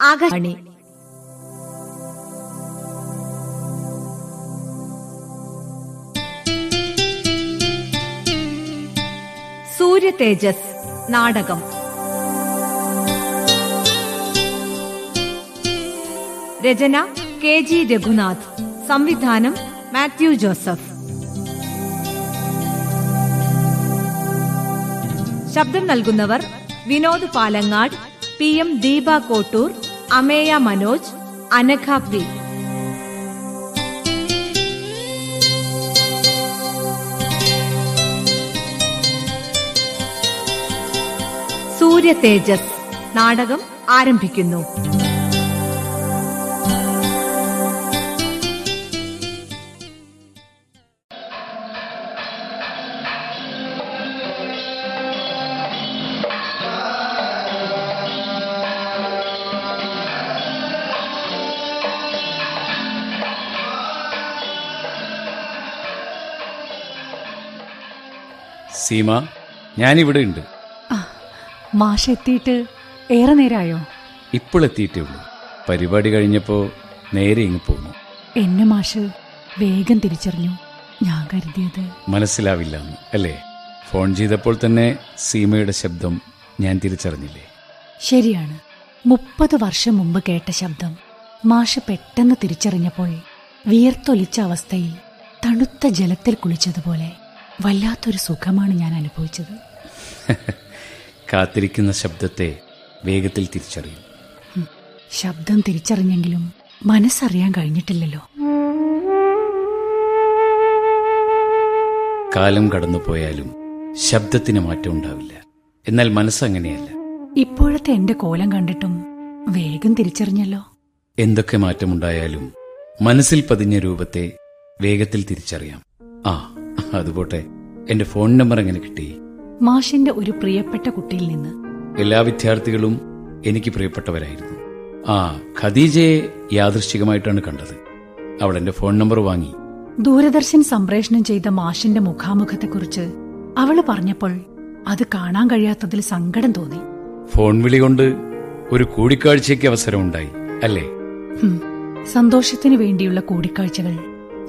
ആകാശവാണി. സൂര്യ തേജസ് നാടകം. രചന K G Raghunath. സംവിധാനം മാത്യു ജോസഫ്. ശബ്ദം നൽകുന്നവർ Vinod Palangad P M Deepa Kottoor Ameya Manoj Anagha P Surya Tejas നാടകം ആരംഭിക്കുന്നു. സീമ ഞാനിവിടെ ഉണ്ട്. മാഷ് എത്തിയിട്ട് ഏറെ നേരമായോ ഇപ്പോൾ എത്തിയിട്ടേ ഉള്ളൂ. പരിപാടി കഴിഞ്ഞപ്പോ നേരെ ഇങ്ങ് പോന്നു. എന്നെ മാഷ് വേഗം തിരിച്ചറിഞ്ഞു. ഞാൻ കരുതിയത് മനസ്സിലാവില്ല അല്ലേ? ഫോൺ ചെയ്തപ്പോൾ തന്നെ സീമയുടെ ശബ്ദം ഞാൻ തിരിച്ചറിഞ്ഞില്ലേ? ശരിയാണ്. മുപ്പത് വർഷം മുമ്പ് കേട്ട ശബ്ദം. മാഷ് പെട്ടെന്ന് തിരിച്ചറിഞ്ഞപ്പോൾ വിയർത്തൊലിച്ച അവസ്ഥയിൽ തണുത്ത ജലത്തിൽ കുളിച്ചതുപോലെ. വല്ലാത്തൊരു സുഖമാണ് ഞാൻ അനുഭവിച്ചത്. കാത്തിരിക്കുന്ന ശബ്ദത്തെ വേഗത്തിൽ തിരിച്ചറിയും. ശബ്ദം തിരിച്ചറിഞ്ഞെങ്കിലും മനസ്സറിയാൻ കഴിഞ്ഞിട്ടില്ലല്ലോ. കാലം കടന്നുപോയാലും ശബ്ദത്തിന് മാറ്റം ഉണ്ടാവില്ല. എന്നാൽ മനസ്സങ്ങനെയല്ല ഇപ്പോഴത്തെ എന്റെ കോലം കണ്ടിട്ടും വേഗം തിരിച്ചറിഞ്ഞല്ലോ. എന്തൊക്കെ മാറ്റമുണ്ടായാലും മനസ്സിൽ പതിഞ്ഞ രൂപത്തെ വേഗത്തിൽ തിരിച്ചറിയാം. ആ അതുപോട്ടെ എന്റെ ഫോൺ നമ്പർ എങ്ങനെ കിട്ടി? മാഷിന്റെ ഒരു പ്രിയപ്പെട്ട കുട്ടിയിൽ നിന്ന്. എല്ലാ വിദ്യാർത്ഥികളും എനിക്ക് പ്രിയപ്പെട്ടവരായിരുന്നു. ആ ഖദീജയെ യാദൃശ്ചികമായിട്ടാണ് കണ്ടത്. അവൾ എന്റെ ഫോൺ നമ്പർ വാങ്ങി. ദൂരദർശൻ സംപ്രേഷണം ചെയ്ത മാഷിന്റെ മുഖാമുഖത്തെക്കുറിച്ച് അവൾ പറഞ്ഞപ്പോൾ അത് കാണാൻ കഴിയാത്തതിൽ സങ്കടം തോന്നി. ഫോൺ വിളി കൊണ്ട് ഒരു കൂടിക്കാഴ്ചയ്ക്ക് അവസരമുണ്ടായി അല്ലേ? സന്തോഷത്തിന് സന്തോഷത്തിനു വേണ്ടിയുള്ള കൂടിക്കാഴ്ചകൾ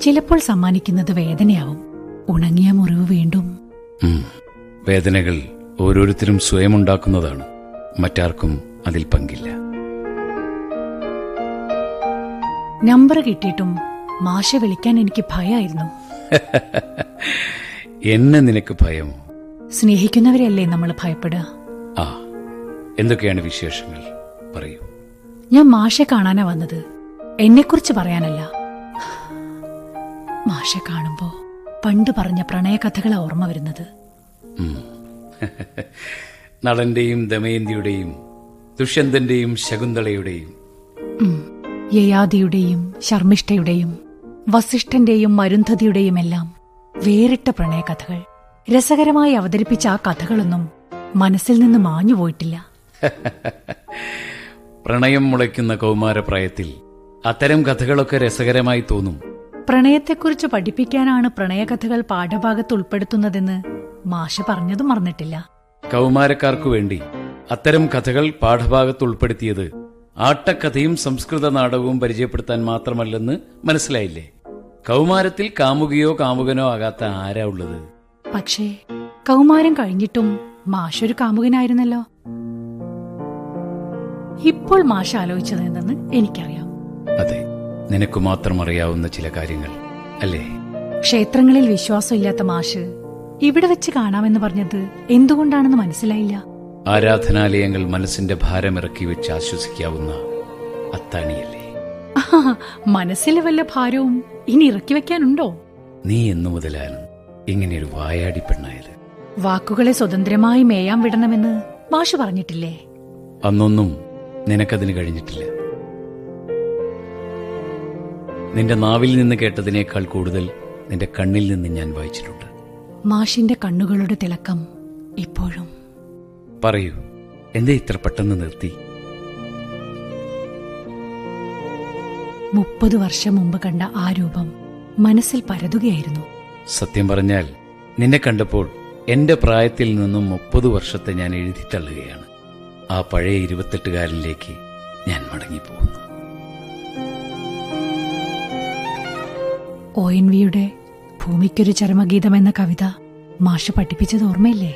ചിലപ്പോൾ സമ്മാനിക്കുന്നത് വേദനയാവും. ഉണങ്ങിയ മുറിവ് വീണ്ടും. വേദനകൾ ഓരോരുത്തരും സ്വയം ഉണ്ടാക്കുന്നതാണ് മറ്റാർക്കും അതിൽ പങ്കില്ല. നമ്പർ കിട്ടിയിട്ടും മാഷെ വിളിക്കാൻ എനിക്ക് ഭയമായിരുന്നു എന്നെ നിനക്ക് ഭയമോ? സ്നേഹിക്കുന്നവരെയല്ലേ നമ്മൾ ഭയപ്പെടുക? ആ എന്തൊക്കെയാണ് വിശേഷങ്ങൾ? പറയൂ. ഞാൻ മാഷെ കാണാനാ വന്നത്. എന്നെക്കുറിച്ച് പറയാനല്ല. മാഷെ കാണുമ്പോ പണ്ട് പറഞ്ഞ പ്രണയകഥകളാ ഓർമ്മ വരുന്നത്. നടന്റെയും ദമയന്തിയുടെയും ദുഷ്യന്തന്റെയും ശകുന്തളയുടെയും. യയാദിയുടെയും ശർമ്മിഷ്ഠയുടെയും വസിഷ്ഠന്റെയും മരുന്ധതിയുടെയും എല്ലാം വേറിട്ട പ്രണയകഥകൾ. രസകരമായി അവതരിപ്പിച്ച ആ കഥകളൊന്നും മനസ്സിൽ നിന്ന് മാഞ്ഞു പോയിട്ടില്ല. പ്രണയം മുളയ്ക്കുന്ന കൗമാരപ്രായത്തിൽ അത്തരം കഥകളൊക്കെ രസകരമായി തോന്നും. പ്രണയത്തെക്കുറിച്ച് പഠിപ്പിക്കാനാണ് പ്രണയകഥകൾ പാഠഭാഗത്ത് ഉൾപ്പെടുത്തുന്നതെന്ന് മാഷ പറഞ്ഞതും മറന്നിട്ടില്ല. കൗമാരക്കാർക്കു വേണ്ടി അത്തരം കഥകൾ പാഠഭാഗത്ത് ഉൾപ്പെടുത്തിയത് ആട്ടക്കഥയും സംസ്കൃത നാടകവും പരിചയപ്പെടുത്താൻ മാത്രമല്ലെന്ന് മനസ്സിലായില്ലേ? കൗമാരത്തിൽ കാമുകിയോ കാമുകനോ ആകാത്ത ആരാ ഉള്ളത്? പക്ഷേ കൗമാരം കഴിഞ്ഞിട്ടും മാഷൊരു കാമുകനായിരുന്നല്ലോ. ഇപ്പോൾ മാഷ ആലോചിച്ചത് എന്തെന്ന് എനിക്കറിയാം. അതെ. നിനക്ക് മാത്രം അറിയാവുന്ന ചില കാര്യങ്ങൾ അല്ലേ? ക്ഷേത്രങ്ങളിൽ വിശ്വാസമില്ലാത്ത മാഷ് ഇവിടെ വെച്ച് കാണാമെന്ന് പറഞ്ഞത് എന്തുകൊണ്ടാണെന്ന് മനസ്സിലായില്ല. ആരാധനാലയങ്ങൾ മനസ്സിന്റെ ഭാരമിറക്കി വെച്ച് ആശ്വസിക്കാവുന്ന അത്താണിയല്ലേ? മനസ്സിലെ വല്ല ഭാരവും ഇനി ഇറക്കി വെക്കാനുണ്ടോ? നീ എന്നു മുതലാണ് ഇങ്ങനെയൊരു വായാടി പെണ്ണായത്. വാക്കുകളെ സ്വതന്ത്രമായി മേയാൻ വിടണമെന്ന് മാഷ് പറഞ്ഞിട്ടില്ലേ? അന്നൊന്നും നിനക്കതിന് കഴിഞ്ഞിട്ടില്ല. നിന്റെ നാവിൽ നിന്ന് കേട്ടതിനേക്കാൾ കൂടുതൽ നിന്റെ കണ്ണിൽ നിന്ന് ഞാൻ വായിച്ചിട്ടുണ്ട്. മാഷിന്റെ കണ്ണുകളുടെ തിളക്കം ഇപ്പോഴും. പറയൂ എന്തേ ഇത്ര പെട്ടെന്ന് നിർത്തി? മുപ്പത് വർഷം മുമ്പ് കണ്ട ആ രൂപം മനസ്സിൽ പരതുകയായിരുന്നു. സത്യം പറഞ്ഞാൽ നിന്നെ കണ്ടപ്പോൾ എന്റെ പ്രായത്തിൽ നിന്നും മുപ്പത് വർഷത്തെ ഞാൻ എഴുതി തള്ളുകയാണ്. ആ പഴയ ഇരുപത്തെട്ടുകാരനിലേക്ക് ഞാൻ മടങ്ങിപ്പോകുന്നു. ഒ എൻ വിയുടെ ഭൂമിക്കൊരു ചരമഗീതം എന്ന കവിത മാഷ് പഠിപ്പിച്ചത് ഓർമ്മയില്ലേ?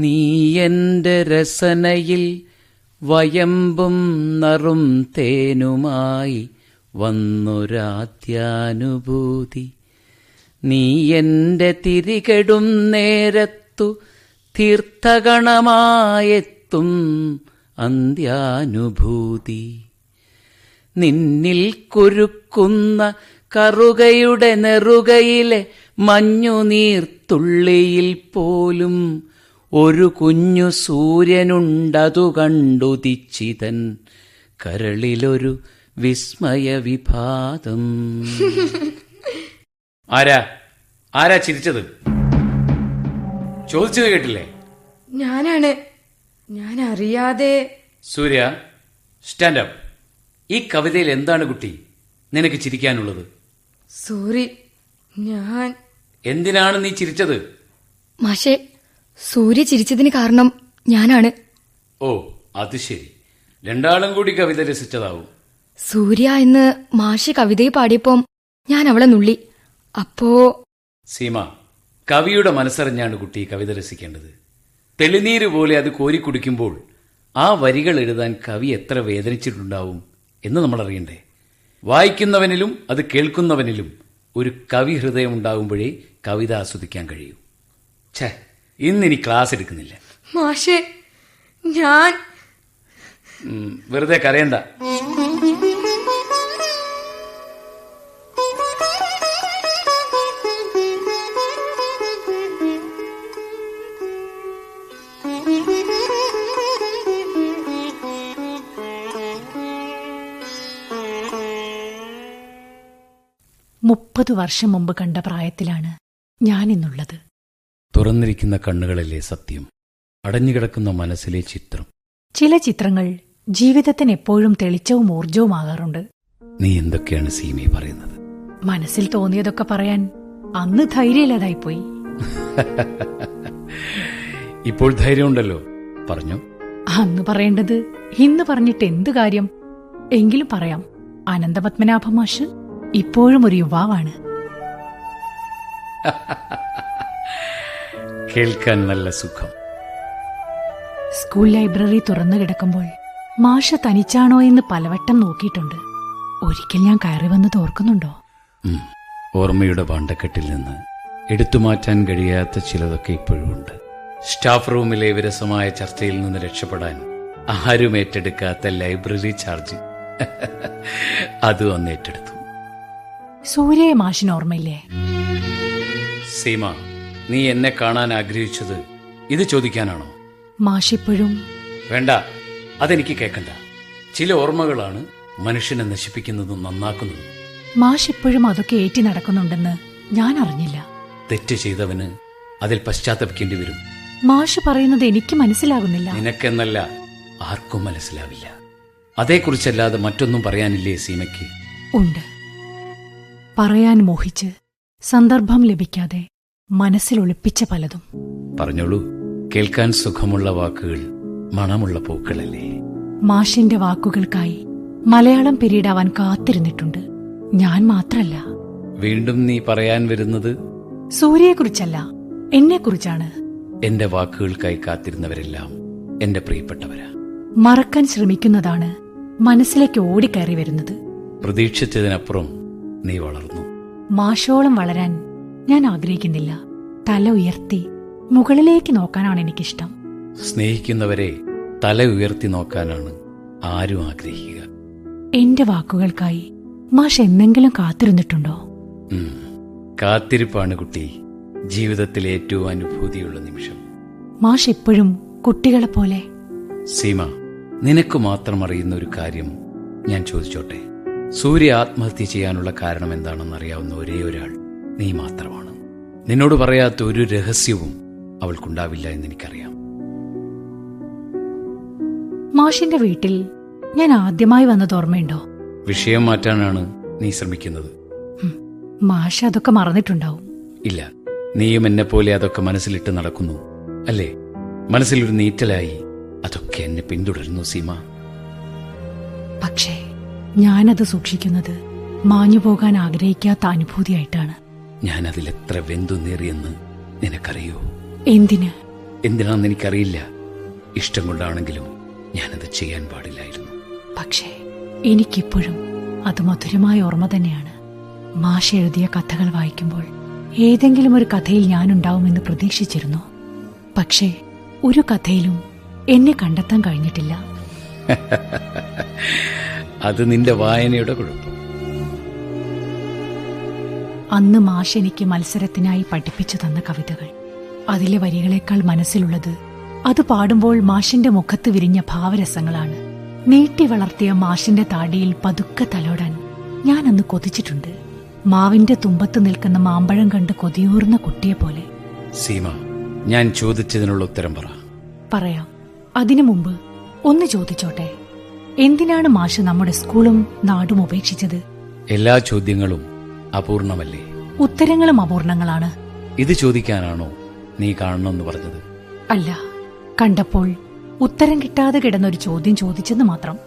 നീ എന്റെ രസനയിൽ വയമ്പും നറും തേനുമായി വന്നൊരാത്യാനുഭൂതി നീ എന്റെ തിരികെടും നേരത്തു തീർത്ഥഗണമായെത്തും അന്ത്യാനുഭൂതി. നിന്നിൽ കുരുക്കുന്ന കറുകയുടെ നെറുകയിലെ മഞ്ഞുനീർത്തുള്ളിയിൽ പോലും ഒരു കുഞ്ഞു സൂര്യനുണ്ടതു കണ്ടുദിച്ചിതൻ കരളിലൊരു വിസ്മയ വിഭാതം. ആരാ? ആരാ ചിരിച്ചത്? ചോദിച്ചത് കേട്ടില്ലേ? ഞാനാണ്. ഞാൻ അറിയാതെ സൂര്യ സ്റ്റാൻഡ് അപ്പ് ഈ കവിതയിൽ എന്താണ് കുട്ടി? നിനക്ക് ചിരിക്കാനുള്ളത്? സോറി ഞാൻ. എന്തിനാണ് നീ ചിരിച്ചത്? മാഷെ സൂര്യ ചിരിച്ചതിന് കാരണം ഞാനാണ്. ഓ അത് ശരി. രണ്ടാളും കൂടി കവിത രസിച്ചതാവും. സൂര്യ എന്ന് മാഷി കവിതയെ പാടിയപ്പം ഞാൻ അവളെ നുള്ളി. അപ്പോ സീമ കവിയുടെ മനസ്സറിഞ്ഞാണ് കുട്ടി കവിത രസിക്കേണ്ടത്. തെളിനീര് പോലെ അത് കോരി കുടിക്കുമ്പോൾ ആ വരികൾ എഴുതാൻ കവി എത്ര വേദനിച്ചിട്ടുണ്ടാവും എന്ന് നമ്മൾ അറിയണ്ടേ? വായിക്കുന്നവനിലും അത് കേൾക്കുന്നവനിലും ഒരു കവി ഹൃദയം ഉണ്ടാകുമ്പോഴേ കവിത ആസ്വദിക്കാൻ കഴിയൂ. ഛേ ഇന്നിനി ക്ലാസ് എടുക്കുന്നില്ല. മാഷേ ഞാൻ വെറുതെ കരയണ്ട. മുപ്പത് വർഷം മുമ്പ് കണ്ട പ്രായത്തിലാണ് ഞാനിന്നുള്ളത്. തുറന്നിരിക്കുന്ന കണ്ണുകളിലെ സത്യം അടഞ്ഞുകിടക്കുന്ന മനസ്സിലെ ചിത്രം. ചില ചിത്രങ്ങൾ ജീവിതത്തിന് എപ്പോഴും തെളിച്ചവും ഊർജവുമാകാറുണ്ട് നീ എന്തൊക്കെയാണ് സീമി പറയുന്നത്? മനസ്സിൽ തോന്നിയതൊക്കെ പറയാൻ അന്ന് ധൈര്യമില്ലാതായിപ്പോയി. ഇപ്പോൾ ധൈര്യമുണ്ടല്ലോ പറഞ്ഞു? അന്ന് പറയേണ്ടത് ഇന്ന് പറഞ്ഞിട്ട് എന്ത് കാര്യം? എങ്കിലും പറയാം. അനന്തപത്മനാഭ മാഷ് ഇപ്പോഴും ഒരു യുവാവാണ്. കേൾക്കാൻ നല്ല സുഖം. സ്കൂൾ ലൈബ്രറി തുറന്നു കിടക്കുമ്പോൾ മാഷ തനിച്ചാണോ എന്ന് പലവട്ടം നോക്കിയിട്ടുണ്ട്. ഒരിക്കൽ ഞാൻ കയറി വന്നത് ഓർക്കുന്നുണ്ടോ. ഓർമ്മയുടെ പാണ്ടക്കെട്ടിൽ നിന്ന് എടുത്തു മാറ്റാൻ കഴിയാത്ത ചിലതൊക്കെ ഇപ്പോഴും ഉണ്ട്. സ്റ്റാഫ് റൂമിലെ വിരസമായ ചർച്ചയിൽ നിന്ന് രക്ഷപ്പെടാൻ ആരും ഏറ്റെടുക്കാത്ത ലൈബ്രറി ചാർജ്. അത് വന്ന് ഏറ്റെടുത്തു. സൂര്യയെ മാഷിന് ഓർമ്മയില്ലേ? സീമ നീ എന്നെ കാണാൻ ആഗ്രഹിച്ചത് ഇത് ചോദിക്കാനാണോ? മാഷിപ്പോഴും വേണ്ട അതെനിക്ക് കേൾക്കണ്ട. ചില ഓർമ്മകളാണ് മനുഷ്യനെ നശിപ്പിക്കുന്നതും നന്നാക്കുന്നതും. മാഷിപ്പോഴും അതൊക്കെ ഏറ്റി നടക്കുന്നുണ്ടെന്ന് ഞാൻ അറിഞ്ഞില്ല. തെറ്റ് ചെയ്തവന് അതിൽ പശ്ചാത്തപിക്കേണ്ടി വരും. മാഷ് പറയുന്നത് എനിക്ക് മനസ്സിലാകുന്നില്ല. നിനക്കെന്നല്ല ആർക്കും മനസ്സിലാവില്ല. അതേക്കുറിച്ചല്ലാതെ മറ്റൊന്നും പറയാനില്ലേ സീമയ്ക്ക്? ഉണ്ട്. പറയാൻ മോഹിച്ച് സന്ദർഭം ലഭിക്കാതെ മനസ്സിൽ ഒളിപ്പിച്ച പലതും. പറഞ്ഞോളൂ കേൾക്കാൻ സുഖമുള്ള വാക്കുകൾ മണമുള്ള പൂക്കളല്ലേ? മാഷിന്റെ വാക്കുകൾക്കായി മലയാളം പിരീഡാവാൻ കാത്തിരുന്നിട്ടുണ്ട്. ഞാൻ മാത്രല്ല. വീണ്ടും നീ പറയാൻ വരുന്നത്? സൂര്യയെക്കുറിച്ചല്ല എന്നെക്കുറിച്ചാണ്. എന്റെ വാക്കുകൾക്കായി കാത്തിരുന്നവരെല്ലാം എന്റെ പ്രിയപ്പെട്ടവരാ. മറക്കാൻ ശ്രമിക്കുന്നതാണ് മനസ്സിലേക്ക് ഓടിക്കയറി വരുന്നത്. പ്രതീക്ഷിച്ചതിനപ്പുറം നീ വളർന്നു. മാഷോളം വളരാൻ ഞാൻ ആഗ്രഹിക്കുന്നില്ല. തല ഉയർത്തി മുകളിലേക്ക് നോക്കാനാണ് എനിക്കിഷ്ടം. സ്നേഹിക്കുന്നവരെ തല ഉയർത്തി നോക്കാനാണ് ആരും ആഗ്രഹിക്കുക. എന്റെ വാക്കുകൾക്കായി മാഷ് എന്നെങ്കിലും കാത്തിരുന്നിട്ടുണ്ടോ? കാത്തിരിപ്പാണ് കുട്ടി. ജീവിതത്തിൽ ഏറ്റവും അനുഭൂതിയുള്ള നിമിഷം. മാഷ് എപ്പോഴും കുട്ടികളെ പോലെ. സീമ നിനക്ക് മാത്രം അറിയുന്ന ഒരു കാര്യം ഞാൻ ചോദിച്ചോട്ടെ? സൂര്യ ആത്മഹത്യ ചെയ്യാനുള്ള കാരണം എന്താണെന്ന് അറിയാവുന്ന ഒരേ ഒരാൾ നീ മാത്രമാണ്. നിന്നോട് പറയാത്ത ഒരു രഹസ്യവും അവൾക്കുണ്ടാവില്ല എന്ന് എനിക്കറിയാം മാഷിന്റെ വീട്ടിൽ ഞാൻ ആദ്യമായി വന്നത് ഓർമ്മയുണ്ടോ? വിഷയം മാറ്റാനാണ് നീ ശ്രമിക്കുന്നത്. മാഷ മാഷ് അതൊക്കെ മറന്നിട്ടുണ്ടാവും. ഇല്ല നീയും എന്നെ പോലെ അതൊക്കെ മനസ്സിലിട്ട് നടക്കുന്നു. അല്ലേ? മനസ്സിലൊരു നീറ്റലായി അതൊക്കെ എന്നെ പിന്തുടരുന്നു സീമ. പക്ഷേ ഞാനത് സൂക്ഷിക്കുന്നത് മാഞ്ഞു പോകാൻ ആഗ്രഹിക്കാത്ത അനുഭൂതിയായിട്ടാണ്. ഞാൻ അതിൽ അതിലെത്ര വെന്തുന്നേറിയെന്ന് നിനക്കറിയോ? എന്തിന്? എന്തിനാന്ന് എനിക്കറിയില്ല. ഇഷ്ടം കൊണ്ടാണെങ്കിലും ഞാനത് ചെയ്യാൻ പാടില്ലായിരുന്നു. പക്ഷേ എനിക്കിപ്പോഴും അത് മധുരമായ ഓർമ്മ തന്നെയാണ്. മാഷ് എഴുതിയ കഥകൾ വായിക്കുമ്പോൾ ഏതെങ്കിലും ഒരു കഥയിൽ ഞാനുണ്ടാവുമെന്ന് പ്രതീക്ഷിച്ചിരുന്നു. പക്ഷേ ഒരു കഥയിലും എന്നെ കണ്ടെത്താൻ കഴിഞ്ഞിട്ടില്ല. അത് നിന്റെ വായനയുടെ കുഴപ്പം. അന്ന് മാഷ് എനിക്ക് മത്സരത്തിനായി പഠിപ്പിച്ചു തന്ന കവിതകൾ. അതിലെ വരികളേക്കാൾ മനസ്സിലുള്ളത് അത് പാടുമ്പോൾ മാഷിന്റെ മുഖത്ത് വിരിഞ്ഞ ഭാവരസങ്ങളാണ്. നീട്ടി വളർത്തിയ മാഷിന്റെ താടിയിൽ പതുക്കെ തലോടാൻ ഞാൻ അന്ന് കൊതിച്ചിട്ടുണ്ട്. മാവിന്റെ തുമ്പത്ത് നിൽക്കുന്ന മാമ്പഴം കണ്ട് കൊതിയൂർന്ന കുട്ടിയെ പോലെ. സീമ ഞാൻ ചോദിച്ചതിനുള്ള ഉത്തരം പറ. പറയാം. അതിനു മുമ്പ് ഒന്ന് ചോദിച്ചോട്ടെ. എന്തിനാണ് മാഷ് നമ്മുടെ സ്കൂളും നാടും ഉപേക്ഷിച്ചത്? എല്ലാ ചോദ്യങ്ങളും അപൂർണമല്ലേ? ഉത്തരങ്ങളും അപൂർണങ്ങളാണ്. ഇത് ചോദിക്കാനാണോ നീ കാണണമെന്ന് പറഞ്ഞത്? അല്ല കണ്ടപ്പോൾ ഉത്തരം കിട്ടാതെ കിടന്നൊരു ചോദ്യം ചോദിച്ചെന്ന് മാത്രം.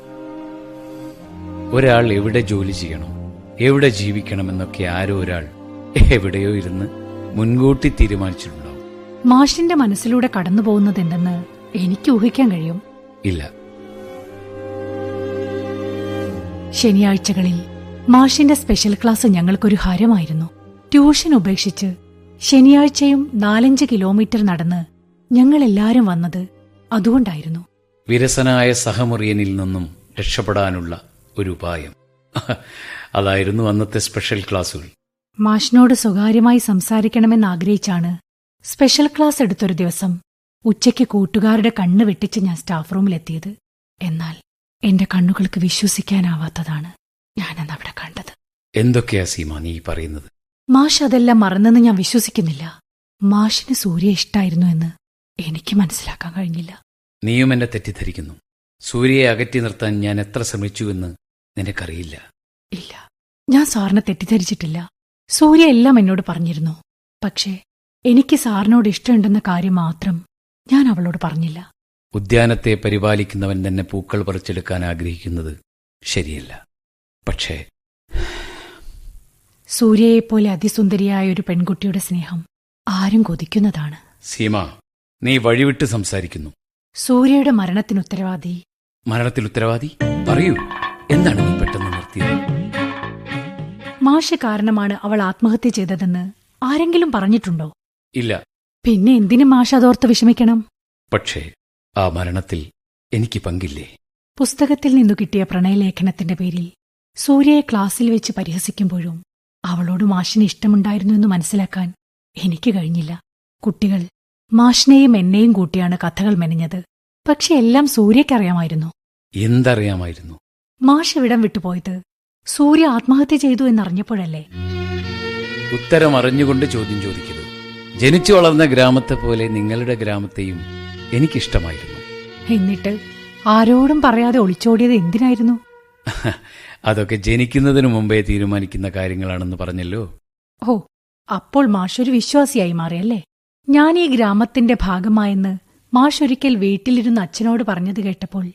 ഒരാൾ എവിടെ ജോലി ചെയ്യണം എവിടെ ജീവിക്കണമെന്നൊക്കെ ആരോ ഒരാൾ എവിടെയോ ഇരുന്ന് മുൻകൂട്ടി തീരുമാനിച്ചിട്ടുണ്ടോ മാഷിന്റെ മനസ്സിലൂടെ കടന്നു പോകുന്നത് എന്തെന്ന് എനിക്ക് ഊഹിക്കാൻ കഴിയും. ഇല്ല. ശനിയാഴ്ചകളിൽ മാഷിന്റെ സ്പെഷ്യൽ ക്ലാസ് ഞങ്ങൾക്കൊരു ഹരമായിരുന്നു. ട്യൂഷൻ ഉപേക്ഷിച്ച് ശനിയാഴ്ചയും നാലഞ്ച് കിലോമീറ്റർ നടന്ന് ഞങ്ങളെല്ലാരും വന്നത് അതുകൊണ്ടായിരുന്നു. വിരസനായ സഹമുറിയനിൽ നിന്നും രക്ഷപ്പെടാനുള്ള ഒരു ഉപായം. അതായിരുന്നു അന്നത്തെ സ്പെഷ്യൽ ക്ലാസ്സുകൾ മാഷിനോട് സ്വകാര്യമായി സംസാരിക്കണമെന്ന് ആഗ്രഹിച്ചാണ് സ്പെഷ്യൽ ക്ലാസ് എടുത്തൊരു ദിവസം ഉച്ചയ്ക്ക് കൂട്ടുകാരുടെ കണ്ണ് വെട്ടിച്ച് ഞാൻ സ്റ്റാഫ് റൂമിലെത്തിയത്. എന്നാൽ എന്റെ കണ്ണുകൾക്ക് വിശ്വസിക്കാനാവാത്തതാണ്. ഞാനന്ന് അവിടെ കണ്ടത്. എന്തൊക്കെയാ സീമ നീ പറയുന്നത്? മാഷ് അതെല്ലാം മറന്നെന്ന് ഞാൻ വിശ്വസിക്കുന്നില്ല. മാഷിന് സൂര്യ ഇഷ്ടായിരുന്നു എന്ന് എനിക്ക് മനസ്സിലാക്കാൻ കഴിഞ്ഞില്ല. നീയും എന്നെ തെറ്റിദ്ധരിക്കുന്നു. സൂര്യയെ അകറ്റി നിർത്താൻ ഞാൻ എത്ര ശ്രമിച്ചു എന്ന് നിനക്കറിയില്ല. ഇല്ല. ഞാൻ സാറിനെ തെറ്റിദ്ധരിച്ചിട്ടില്ല. സൂര്യ എല്ലാം എന്നോട് പറഞ്ഞിരുന്നു. പക്ഷേ എനിക്ക് സാറിനോട് ഇഷ്ടമുണ്ടെന്ന കാര്യം മാത്രം ഞാൻ അവളോട് പറഞ്ഞില്ല. ഉദ്യാനത്തെ പരിപാലിക്കുന്നവൻ തന്നെ പൂക്കൾ പറിച്ചെടുക്കാൻ ആഗ്രഹിക്കുന്നത് ശരിയല്ല. പക്ഷേ സൂര്യയെപ്പോലെ അതിസുന്ദരിയായ ഒരു പെൺകുട്ടിയുടെ സ്നേഹം ആരും കൊതിക്കുന്നതാണ്. സീമ നീ വഴിവിട്ട് സംസാരിക്കുന്നു. സൂര്യയുടെ മരണത്തിന് ഉത്തരവാദി മരണത്തിൽ ഉത്തരവാദി പറയൂ എന്താണ് നീ പെട്ടെന്ന് നിർത്തിയത് മാഷ് കാരണമാണ് അവൾ ആത്മഹത്യ ചെയ്തതെന്ന് ആരെങ്കിലും പറഞ്ഞിട്ടുണ്ടോ? ഇല്ല. പിന്നെ എന്തിനു മാഷ അതോർത്ത് വിഷമിക്കണം? പക്ഷേ ആ മരണത്തിൽ എനിക്ക് പങ്കില്ലേ? പുസ്തകത്തിൽ നിന്നു കിട്ടിയ പ്രണയലേഖനത്തിന്റെ പേരിൽ സൂര്യയെ ക്ലാസ്സിൽ വെച്ച് പരിഹസിക്കുമ്പോഴും അവളോട് മാഷിന് ഇഷ്ടമുണ്ടായിരുന്നു എന്ന് മനസ്സിലാക്കാൻ എനിക്ക് കഴിഞ്ഞില്ല. കുട്ടികൾ മാഷിനെയും എന്നെയും കൂട്ടിയാണ് കഥകൾ മെനഞ്ഞത്. പക്ഷെ എല്ലാം സൂര്യക്കറിയാമായിരുന്നു എന്തറിയാമായിരുന്നു? മാഷ് ഇവിടം വിട്ടുപോയത് സൂര്യ ആത്മഹത്യ ചെയ്തു എന്നറിഞ്ഞപ്പോഴല്ലേ? ഉത്തരം അറിഞ്ഞുകൊണ്ട് ചോദ്യം ചോദിക്കരുത്. ജനിച്ചു വളർന്ന ഗ്രാമത്തെ പോലെ നിങ്ങളുടെ ഗ്രാമത്തെയും എനിക്കിഷ്ടമായിരുന്നു. എന്നിട്ട് ആരോടും പറയാതെ ഒളിച്ചോടിയത് എന്തിനായിരുന്നു? അതൊക്കെ ജനിക്കുന്നതിനു മുമ്പേ തീരുമാനിക്കുന്ന കാര്യങ്ങളാണെന്ന് പറഞ്ഞല്ലോ. ഓ അപ്പോൾ മാഷൊരു വിശ്വാസിയായി മാറിയല്ലേ? ഞാൻ ഈ ഗ്രാമത്തിന്റെ ഭാഗമായെന്ന് മാഷൊരിക്കൽ വീട്ടിലിരുന്ന് അച്ഛനോട് പറഞ്ഞത് കേട്ടപ്പോൾ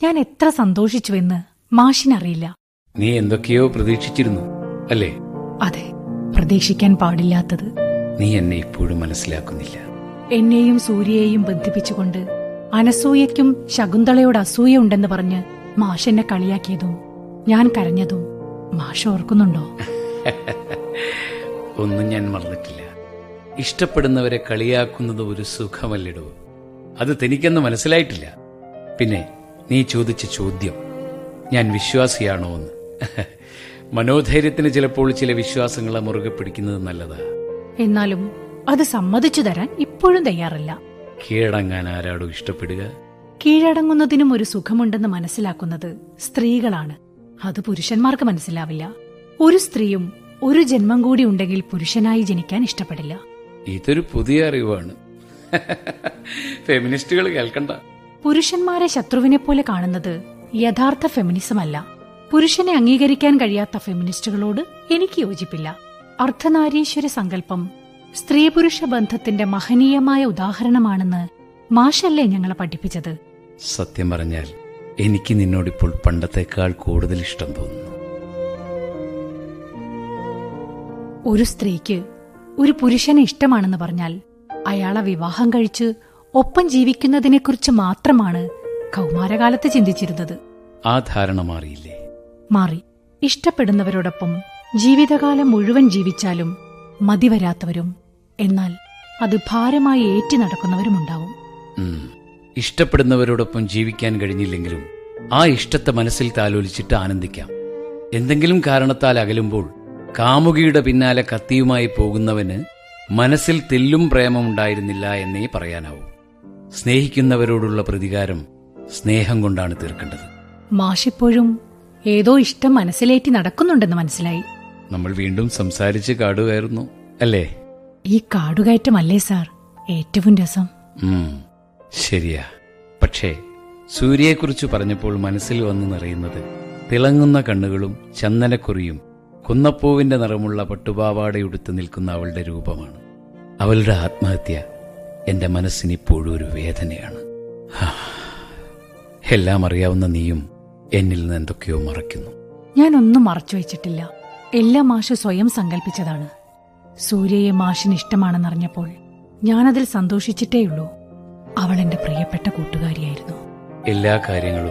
ഞാൻ എത്ര സന്തോഷിച്ചുവെന്ന് മാഷിനറിയില്ല. നീ എന്തൊക്കെയോ പ്രതീക്ഷിച്ചിരുന്നു അല്ലേ? അതെ പ്രതീക്ഷിക്കാൻ പാടില്ലാത്തത്. നീ എന്നെ ഇപ്പോഴും മനസ്സിലാക്കുന്നില്ല. എന്നെയും സൂര്യയെയും ബന്ധിപ്പിച്ചുകൊണ്ട് അനസൂയയ്ക്കും ശകുന്തളയോട് അസൂയ ഉണ്ടെന്ന് പറഞ്ഞ് മാഷെന്നെ കളിയാക്കിയതും ഞാൻ കരഞ്ഞതും മാഷ ഓർക്കുന്നുണ്ടോ? ഒന്നും ഞാൻ മറന്നിട്ടില്ല. ഇഷ്ടപ്പെടുന്നവരെ കളിയാക്കുന്നത് ഒരു സുഖമല്ലിടോ. അത് തനിക്കെന്ന് മനസ്സിലായിട്ടില്ല. പിന്നെ നീ ചോദിച്ച ചോദ്യം ഞാൻ വിശ്വാസിയാണോ എന്ന്. മനോധൈര്യത്തിന് ചിലപ്പോൾ ചില വിശ്വാസങ്ങളെ മുറുകെ പിടിക്കുന്നത് നല്ലതാ. എന്നാലും അത് സമ്മതിച്ചു തരാൻ ഇപ്പോഴും തയ്യാറല്ല. കീഴടങ്ങാൻ ആരാടോ ഇഷ്ടപ്പെടുക? കീഴടങ്ങുന്നതിനും ഒരു സുഖമുണ്ടെന്ന് മനസ്സിലാക്കുന്നത് സ്ത്രീകളാണ്. അത് പുരുഷന്മാർക്ക് മനസ്സിലാവില്ല. ഒരു സ്ത്രീയും ഒരു ജന്മം കൂടി ഉണ്ടെങ്കിൽ പുരുഷനായി ജനിക്കാൻ ഇഷ്ടപ്പെടില്ല. ഇതൊരു പുതിയ അറിവാണ്. ഫെമിനിസ്റ്റുകൾ കേൾക്കണ്ട. പുരുഷന്മാരെ ശത്രുവിനെ പോലെ കാണുന്നത് യഥാർത്ഥ ഫെമിനിസം അല്ല. പുരുഷനെ അംഗീകരിക്കാൻ കഴിയാത്ത ഫെമിനിസ്റ്റുകളോട് എനിക്ക് യോജിപ്പില്ല. അർദ്ധനാരീശ്വര സങ്കല്പം സ്ത്രീ പുരുഷ ബന്ധത്തിന്റെ മഹനീയമായ ഉദാഹരണമാണെന്ന് മാഷല്ലേ ഞങ്ങളെ പഠിപ്പിച്ചത്. സത്യം പറഞ്ഞാൽ എനിക്ക് നിന്നോടിപ്പോൾ പണ്ടത്തേക്കാൾ കൂടുതൽ ഇഷ്ടം തോന്നുന്നു. ഒരു സ്ത്രീക്ക് ഒരു പുരുഷനെ ഇഷ്ടമാണെന്ന് പറഞ്ഞാൽ അയാളെ വിവാഹം കഴിച്ച് ഒപ്പം ജീവിക്കുന്നതിനെക്കുറിച്ച് മാത്രമാണ് കൗമാരകാലത്ത് ചിന്തിച്ചിരുന്നത്. ആ ധാരണ മാറിയില്ലേ? മാറി. ഇഷ്ടപ്പെടുന്നവരോടൊപ്പം ജീവിതകാലം മുഴുവൻ ജീവിച്ചാലും മതിവരാത്തവരും എന്നാൽ അത് ഭാരമായി ഏറ്റി നടക്കുന്നവരുമുണ്ടാവും. ഇഷ്ടപ്പെടുന്നവരോടൊപ്പം ജീവിക്കാൻ കഴിഞ്ഞില്ലെങ്കിലും ആ ഇഷ്ടത്തെ മനസ്സിൽ താലോലിച്ചിട്ട് ആനന്ദിക്കാം. എന്തെങ്കിലും കാരണത്താൽ അകലുമ്പോൾ കാമുകിയുടെ പിന്നാലെ കത്തിയുമായി പോകുന്നവന് മനസ്സിൽ തെല്ലും പ്രേമമുണ്ടായിരുന്നില്ല എന്നേ പറയാനാവൂ. സ്നേഹിക്കുന്നവരോടുള്ള പ്രതികാരം സ്നേഹം കൊണ്ടാണ് തീർക്കേണ്ടത്. മാഷിപ്പോഴും ഏതോ ഇഷ്ടം മനസ്സിലേറ്റി നടക്കുന്നുണ്ടെന്ന് മനസ്സിലായി. നമ്മൾ വീണ്ടും സംസാരിച്ച് കാടുകയറുന്നു അല്ലേ? ഈ കാടുകയറ്റമല്ലേ സാർ? ഏറ്റവും രസം. ശരിയാ. പക്ഷേ സൂര്യയെക്കുറിച്ച് പറഞ്ഞപ്പോൾ മനസ്സിൽ വന്നു നിറയുന്നത് തിളങ്ങുന്ന കണ്ണുകളും ചന്ദനക്കുറിയും കുന്നപ്പൂവിന്റെ നിറമുള്ള പട്ടുപാവാടയുടുത്ത് നിൽക്കുന്ന അവളുടെ രൂപമാണ്. അവളുടെ ആത്മഹത്യ എന്റെ മനസ്സിനിപ്പോഴും ഒരു വേദനയാണ്. എല്ലാം അറിയാവുന്ന നീയും എന്നിൽ നിന്ന് എന്തൊക്കെയോ മറയ്ക്കുന്നു. ഞാനൊന്നും മറച്ചു വെച്ചിട്ടില്ല. എല്ലാം മാഷ് സ്വയം സങ്കല്പിച്ചതാണ് സൂര്യയെ മാഷിന് ഇഷ്ടമാണെന്നറിഞ്ഞപ്പോൾ ഞാനതിൽ സന്തോഷിച്ചിട്ടേയുള്ളൂ. അവൾ എന്റെ പ്രിയപ്പെട്ട കൂട്ടുകാരിയായിരുന്നു. എല്ലാ കാര്യങ്ങളും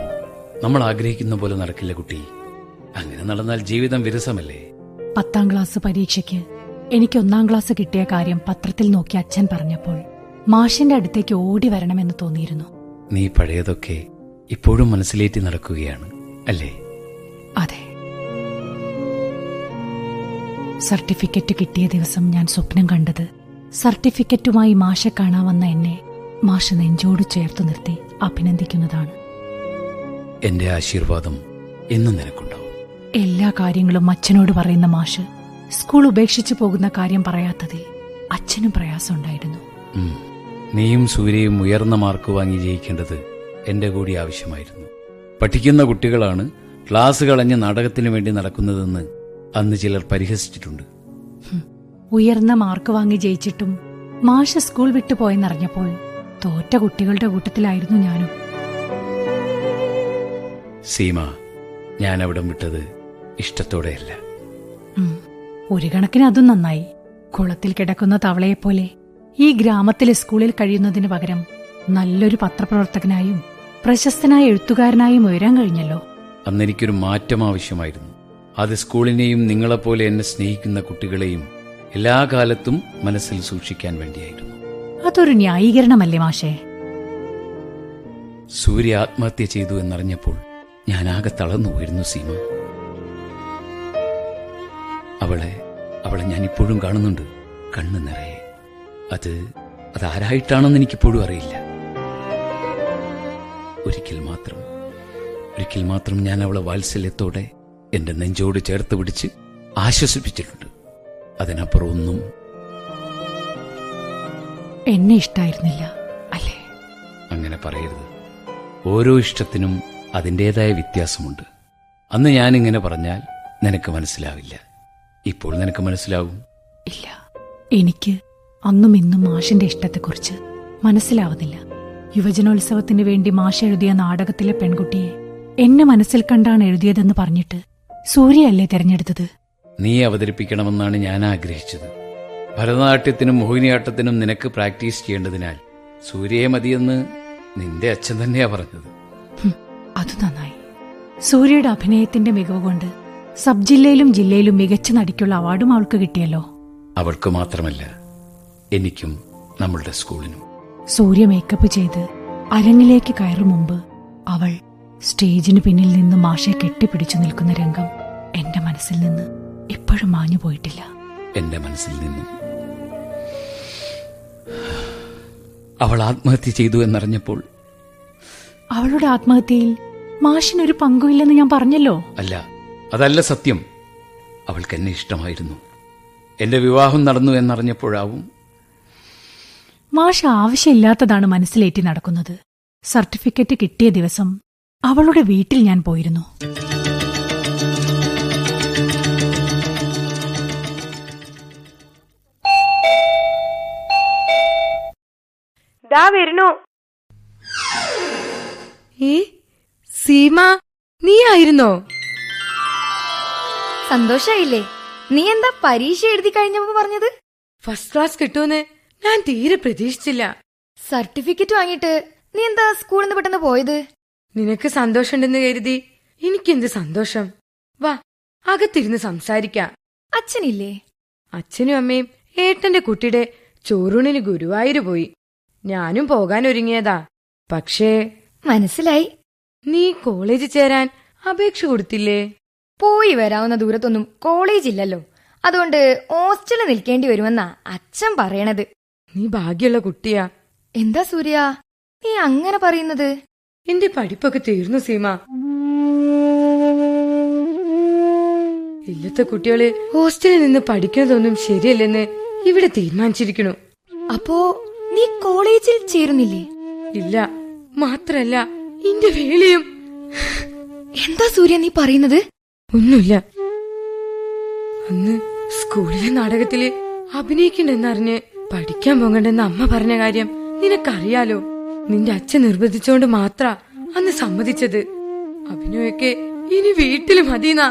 നമ്മൾ ആഗ്രഹിക്കുന്ന പോലെ നടക്കില്ല കുട്ടി. അങ്ങനെ നടന്നാൽ ജീവിതം വിരസമല്ലേ? പത്താം ക്ലാസ് പരീക്ഷയ്ക്ക് എനിക്ക് ഒന്നാം ക്ലാസ് കിട്ടിയ കാര്യം പത്രത്തിൽ നോക്കി അച്ഛൻ പറഞ്ഞപ്പോൾ മാഷിന്റെ അടുത്തേക്ക് ഓടി വരണമെന്ന് തോന്നിയിരുന്നു. നീ പഴയതൊക്കെ ഇപ്പോഴും മനസ്സിലേറ്റി നടക്കുകയാണ് അല്ലേ? അതെ. സർട്ടിഫിക്കറ്റ് കിട്ടിയ ദിവസം ഞാൻ സ്വപ്നം കണ്ടത് സർട്ടിഫിക്കറ്റുമായി മാഷെ കാണാൻ വന്ന എന്നെ മാഷ് നെഞ്ചോട് ചേർത്തു നിർത്തി അഭിനന്ദിക്കുന്നതാണ്. എന്റെ ആശീർവാദം എന്നും നിനക്കുണ്ടാവും. എല്ലാ കാര്യങ്ങളും അച്ഛനോട് പറയുന്ന മാഷ് സ്കൂൾ ഉപേക്ഷിച്ചു പോകുന്ന കാര്യം പറയാത്തതിൽ അച്ഛനും പ്രയാസമുണ്ടായിരുന്നു. നീയും സൂര്യയും ഉയർന്ന മാർക്ക് വാങ്ങി ജയിക്കേണ്ടത് എന്റെ കൂടി ആവശ്യമായിരുന്നു. പഠിക്കുന്ന കുട്ടികളാണ് ക്ലാസ് കളഞ്ഞ് നാടകത്തിനു വേണ്ടി നടക്കുന്നതെന്ന് അന്ന് ചിലർ പരിഹസിച്ചിട്ടുണ്ട്. ഉയർന്ന മാർക്ക് വാങ്ങി ജയിച്ചിട്ടും മാഷ് സ്കൂൾ വിട്ടു പോയെന്നറിഞ്ഞപ്പോൾ തോറ്റ കുട്ടികളുടെ കൂട്ടത്തിലായിരുന്നു ഞാനും. സീമ ഞാൻ അവിടം വിട്ടത് ഇഷ്ടത്തോടെയല്ല. ഒരു കണക്കിന് അതും നന്നായി. കുളത്തിൽ കിടക്കുന്ന തവളയെപ്പോലെ ഈ ഗ്രാമത്തിലെ സ്കൂളിൽ കഴിയുന്നതിന് പകരം നല്ലൊരു പത്രപ്രവർത്തകനായും പ്രശസ്തനായ എഴുത്തുകാരനായും ഉയരാൻ കഴിഞ്ഞല്ലോ. അന്നെനിക്കൊരു മാറ്റം ആവശ്യമായിരുന്നു. അത് സ്കൂളിനെയും നിങ്ങളെപ്പോലെ എന്നെ സ്നേഹിക്കുന്ന കുട്ടികളെയും എല്ലാ കാലത്തും മനസ്സിൽ സൂക്ഷിക്കാൻ വേണ്ടിയായിരുന്നു. അതൊരു ന്യായീകരണമല്ലേ മാഷേ? സൂര്യ ആത്മഹത്യ ചെയ്തു എന്നറിഞ്ഞപ്പോൾ ഞാൻ ആകെ തളർന്നു പോയിരുന്നു സീമ. അവളെ അവളെ ഞാൻ ഇപ്പോഴും കാണുന്നുണ്ട് കണ്ണു നിറയെ. അത് അതാരായിട്ടാണെന്ന് എനിക്കിപ്പോഴും അറിയില്ല. ഒരിക്കൽ മാത്രം ഒരിക്കൽ മാത്രം ഞാൻ അവളെ വാത്സല്യത്തോടെ എന്റെ നെഞ്ചോട് ചേർത്ത് പിടിച്ച് ആശ്വസിപ്പിച്ചിട്ടുണ്ട്. അതിനപ്പുറം ഒന്നും എന്നെ ഇഷ്ടായിരുന്നില്ല അല്ലേ? അങ്ങനെ പറയരുത്. ഓരോ ഇഷ്ടത്തിനും അതിന്റെതായ വ്യത്യാസമുണ്ട്. അന്ന് ഞാനിങ്ങനെ പറഞ്ഞാൽ നിനക്ക് മനസ്സിലാവില്ല. ഇപ്പോൾ നിനക്ക് മനസ്സിലാവും? ഇല്ല. എനിക്ക് അന്നും ഇന്നും മാഷിന്റെ ഇഷ്ടത്തെക്കുറിച്ച് മനസ്സിലാവുന്നില്ല. യുവജനോത്സവത്തിന് വേണ്ടി മാഷ് എഴുതിയ നാടകത്തിലെ പെൺകുട്ടിയെ എന്നെ മനസ്സിൽ കണ്ടാണ് എഴുതിയതെന്ന് പറഞ്ഞിട്ട് സൂര്യയല്ലേ തിരഞ്ഞെടുത്തത്? നീ അവതരിപ്പിക്കണമെന്നാണ് ഞാൻ ആഗ്രഹിച്ചത്. ഭരതനാട്യത്തിനും മോഹിനിയാട്ടത്തിനും നിനക്ക് പ്രാക്ടീസ് ചെയ്യേണ്ടതിനാൽ സൂര്യയെ മതിയെന്ന് നിന്റെ അച്ഛൻ തന്നെയാ പറഞ്ഞത്. അത് നന്നായി. സൂര്യയുടെ അഭിനയത്തിന്റെ മികവ് കൊണ്ട് സബ് ജില്ലയിലും ജില്ലയിലും മികച്ച നടിക്കുള്ള അവാർഡും അവൾക്ക് കിട്ടിയല്ലോ. അവൾക്ക് മാത്രമല്ല എനിക്കും നമ്മളുടെ സ്കൂളിനും. സൂര്യ മേക്കപ്പ് ചെയ്ത് അരങ്ങിലേക്ക് കയറും മുമ്പ് അവൾ സ്റ്റേജിന് പിന്നിൽ നിന്ന് മാഷെ കെട്ടിപ്പിടിച്ചു നിൽക്കുന്ന രംഗം എന്റെ മനസ്സിൽ നിന്ന് ഇപ്പോഴും മാഞ്ഞു പോയിട്ടില്ല എന്റെ മനസ്സിൽ നിന്നും. അവൾ ആത്മഹത്യ ചെയ്തു എന്നറിഞ്ഞപ്പോൾ അവളുടെ ആത്മഹത്യയിൽ മാഷിനൊരു പങ്കുമില്ലെന്ന് ഞാൻ പറഞ്ഞല്ലോ? അല്ല അതല്ല സത്യം. അവൾക്ക് എന്നെ ഇഷ്ടമായിരുന്നു. എന്റെ വിവാഹം നടന്നു എന്നറിഞ്ഞപ്പോഴാവും മാഷ് ആവശ്യമില്ലാത്തതാണ് മനസ്സിലേറ്റി നടക്കുന്നത്. സർട്ടിഫിക്കറ്റ് കിട്ടിയ ദിവസം അവളുടെ വീട്ടിൽ ഞാൻ പോയിരുന്നു. ദാ വരുന്നു. ഏ സീമ നീ ആയിരുന്നോ സന്തോഷായില്ലേ? നീ എന്താ പരീക്ഷ എഴുതി കഴിഞ്ഞപ്പോ പറഞ്ഞത്? ഫസ്റ്റ് ക്ലാസ് കിട്ടുമെന്ന് ഞാൻ തീരെ പ്രതീക്ഷിച്ചില്ല. സർട്ടിഫിക്കറ്റ് വാങ്ങിട്ട് നീ എന്താ സ്കൂളിൽ നിന്ന് പെട്ടെന്ന് പോയത്? നിനക്ക് സന്തോഷമുണ്ടെന്ന് കരുതി എനിക്കെന്ത് സന്തോഷം? വാ അകത്തിരുന്ന് സംസാരിക്കാം. അച്ഛനില്ലേ? അച്ഛനും അമ്മയും ഏട്ടന്റെ കുട്ടിയുടെ ചോറൂണിന് ഗുരുവായൂര് പോയി. ഞാനും പോകാൻ ഒരുങ്ങിയതാ പക്ഷേ മനസ്സിലായി. നീ കോളേജിൽ ചേരാൻ അപേക്ഷ കൊടുത്തില്ലേ? പോയി വരാവുന്ന ദൂരത്തൊന്നും കോളേജ് ഇല്ലല്ലോ അതുകൊണ്ട് ഹോസ്റ്റലിൽ നിൽക്കേണ്ടി വരുമെന്നാ അച്ഛൻ പറയണത്. നീ ഭാഗ്യമുള്ള കുട്ടിയാ. എന്താ സൂര്യ? നീ അങ്ങനെ പറയുന്നത്? എന്റെ പഠിപ്പൊക്കെ തീർന്നു സീമ. ഇല്ലത്തെ കുട്ടികൾ ഹോസ്റ്റലിൽ നിന്ന് പഠിക്കുന്നതൊന്നും ശരിയല്ലെന്ന് ഇവിടെ തീരുമാനിച്ചിരിക്കണു അപ്പോ നീ കോളേജിൽ ചേരുന്നില്ലേ? ഇല്ല മാത്രല്ല എന്റെ വേലയും. എന്താ സൂര്യ നീ പറയുന്നത്? ഒന്നുമില്ല. അന്ന് സ്കൂളിലെ നാടകത്തിൽ അഭിനയിക്കണ്ടെന്നറിഞ്ഞ് പഠിക്കാൻ പോകണ്ടെന്ന് അമ്മ പറഞ്ഞ കാര്യം നിനക്കറിയാലോ? നിന്റെ അച്ഛൻ നിർബന്ധിച്ചോണ്ട് മാത്ര അന്ന് സമ്മതിച്ചത്. അഭിനയൊക്കെ ഇനി വീട്ടിൽ മതിന്നാ.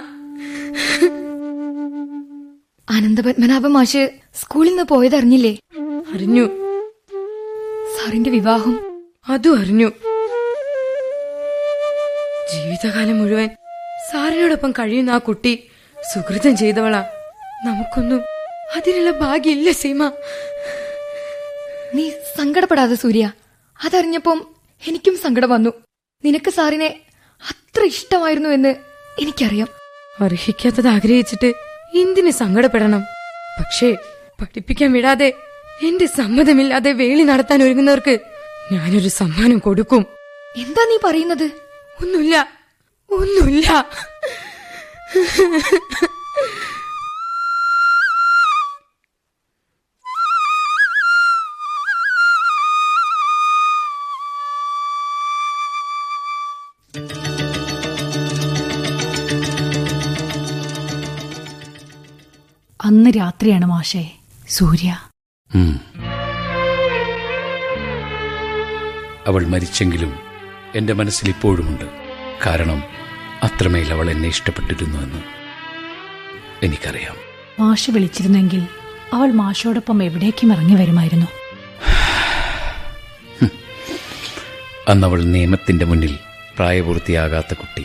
അനന്തപത്മനാഭ മാഷ് സ്കൂളിൽ നിന്ന് പോയതറിഞ്ഞില്ലേ? അറിഞ്ഞു. സാറിന്റെ വിവാഹം. അതും അറിഞ്ഞു. ജീവിതകാലം മുഴുവൻ സാറിനോടൊപ്പം കഴിയുന്ന ആ കുട്ടി സുഹൃതം ചെയ്തവളാ. നമുക്കൊന്നും അതിനുള്ള ഭാഗ്യമില്ല സീമ. നീ സങ്കടപ്പെടാതെ സൂര്യ. അതറിഞ്ഞപ്പം എനിക്കും സങ്കടം വന്നു. നിനക്ക് സാറിനെ അത്ര ഇഷ്ടമായിരുന്നു എന്ന് എനിക്കറിയാം. അർഹിക്കാത്തത് ആഗ്രഹിച്ചിട്ട് എന്തിന് സങ്കടപ്പെടണം? പക്ഷേ പഠിപ്പിക്കാൻ വിടാതെ എന്റെ സമ്മതമില്ലാതെ വേളി നടത്താൻ ഒരുങ്ങുന്നവർക്ക് ഞാനൊരു സമ്മാനം കൊടുക്കും. എന്താ നീ പറയുന്നത്? ഒന്നുമില്ല. ഒന്നുമില്ല. അന്ന് രാത്രിയാണ് മാഷേ. സൂര്യ. അവൾ മരിച്ചെങ്കിലും എന്റെ മനസ്സിൽ ഇപ്പോഴുമുണ്ട്. കാരണം അത്രമേൽ അവൾ എന്നെ ഇഷ്ടപ്പെട്ടിരുന്നുവെന്ന് എനിക്കറിയാം. മാഷ് വിളിച്ചിരുന്നെങ്കിൽ അവൾ മാഷോടൊപ്പം എവിടേക്കും ഇറങ്ങി വരുമായിരുന്നു. അന്നവൾ നിയമത്തിന്റെ മുന്നിൽ പ്രായപൂർത്തിയാകാത്ത കുട്ടി.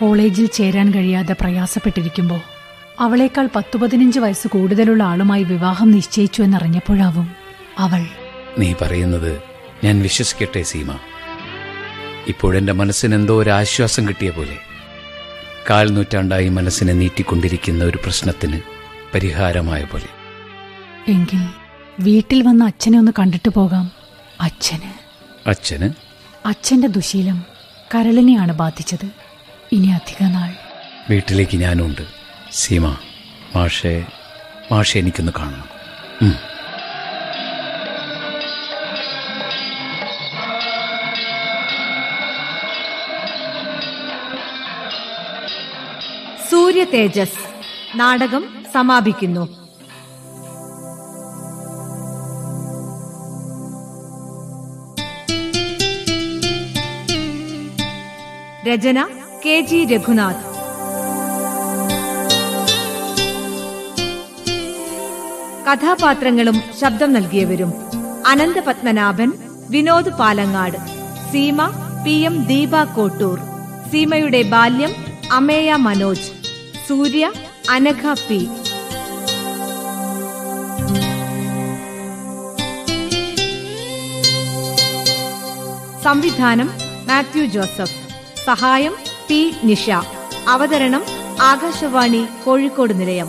കോളേജിൽ ചേരാൻ കഴിയാതെ പ്രയാസപ്പെട്ടിരിക്കുമ്പോൾ അവളേക്കാൾ പത്തു പതിനഞ്ച് വയസ്സ് കൂടുതലുള്ള ആളുമായി വിവാഹം നിശ്ചയിച്ചു എന്നറിഞ്ഞപ്പോഴാവും അവൾ നീ പറയുന്നത് ഞാൻ വിശ്വസിക്കട്ടെ സീമ. ഇപ്പോഴെന്റെ മനസ്സിന് എന്തോ ഒരു ആശ്വാസം കിട്ടിയ പോലെ. കാൽ നൂറ്റാണ്ടായി മനസ്സിനെ നീട്ടിക്കൊണ്ടിരിക്കുന്ന ഒരു പ്രശ്നത്തിന് പരിഹാരമായ പോലെ. എങ്കിൽ വീട്ടിൽ വന്ന അച്ഛനെ ഒന്ന് കണ്ടിട്ട് പോകാം. അച്ഛന്. അച്ഛന്? അച്ഛന്റെ ദുശീലം കരളിനെയാണ് ബാധിച്ചത്. ഇനി അധിക നാൾ വീട്ടിലേക്ക് ഞാനുണ്ട്. സീമ മാഷെ മാഷെ എനിക്കൊന്ന് കാണണം. സൂര്യ തേജസ് നാടകം സമാപിക്കുന്നു. രചന കെ ജി രഘുനാഥ്. കഥാപാത്രങ്ങളും ശബ്ദം നൽകിയവരും അനന്ത പത്മനാഭൻ വിനോദ് പാലങ്ങാട് സീമ പി എം ദീപ കോട്ടൂർ സീമയുടെ ബാല്യം അമേയ മനോജ് സൂര്യ അനഘ പി. സംവിധാനം മാത്യു ജോസഫ് സഹായം പി നിഷ അവതരണം ആകാശവാണി കോഴിക്കോട് നിലയം.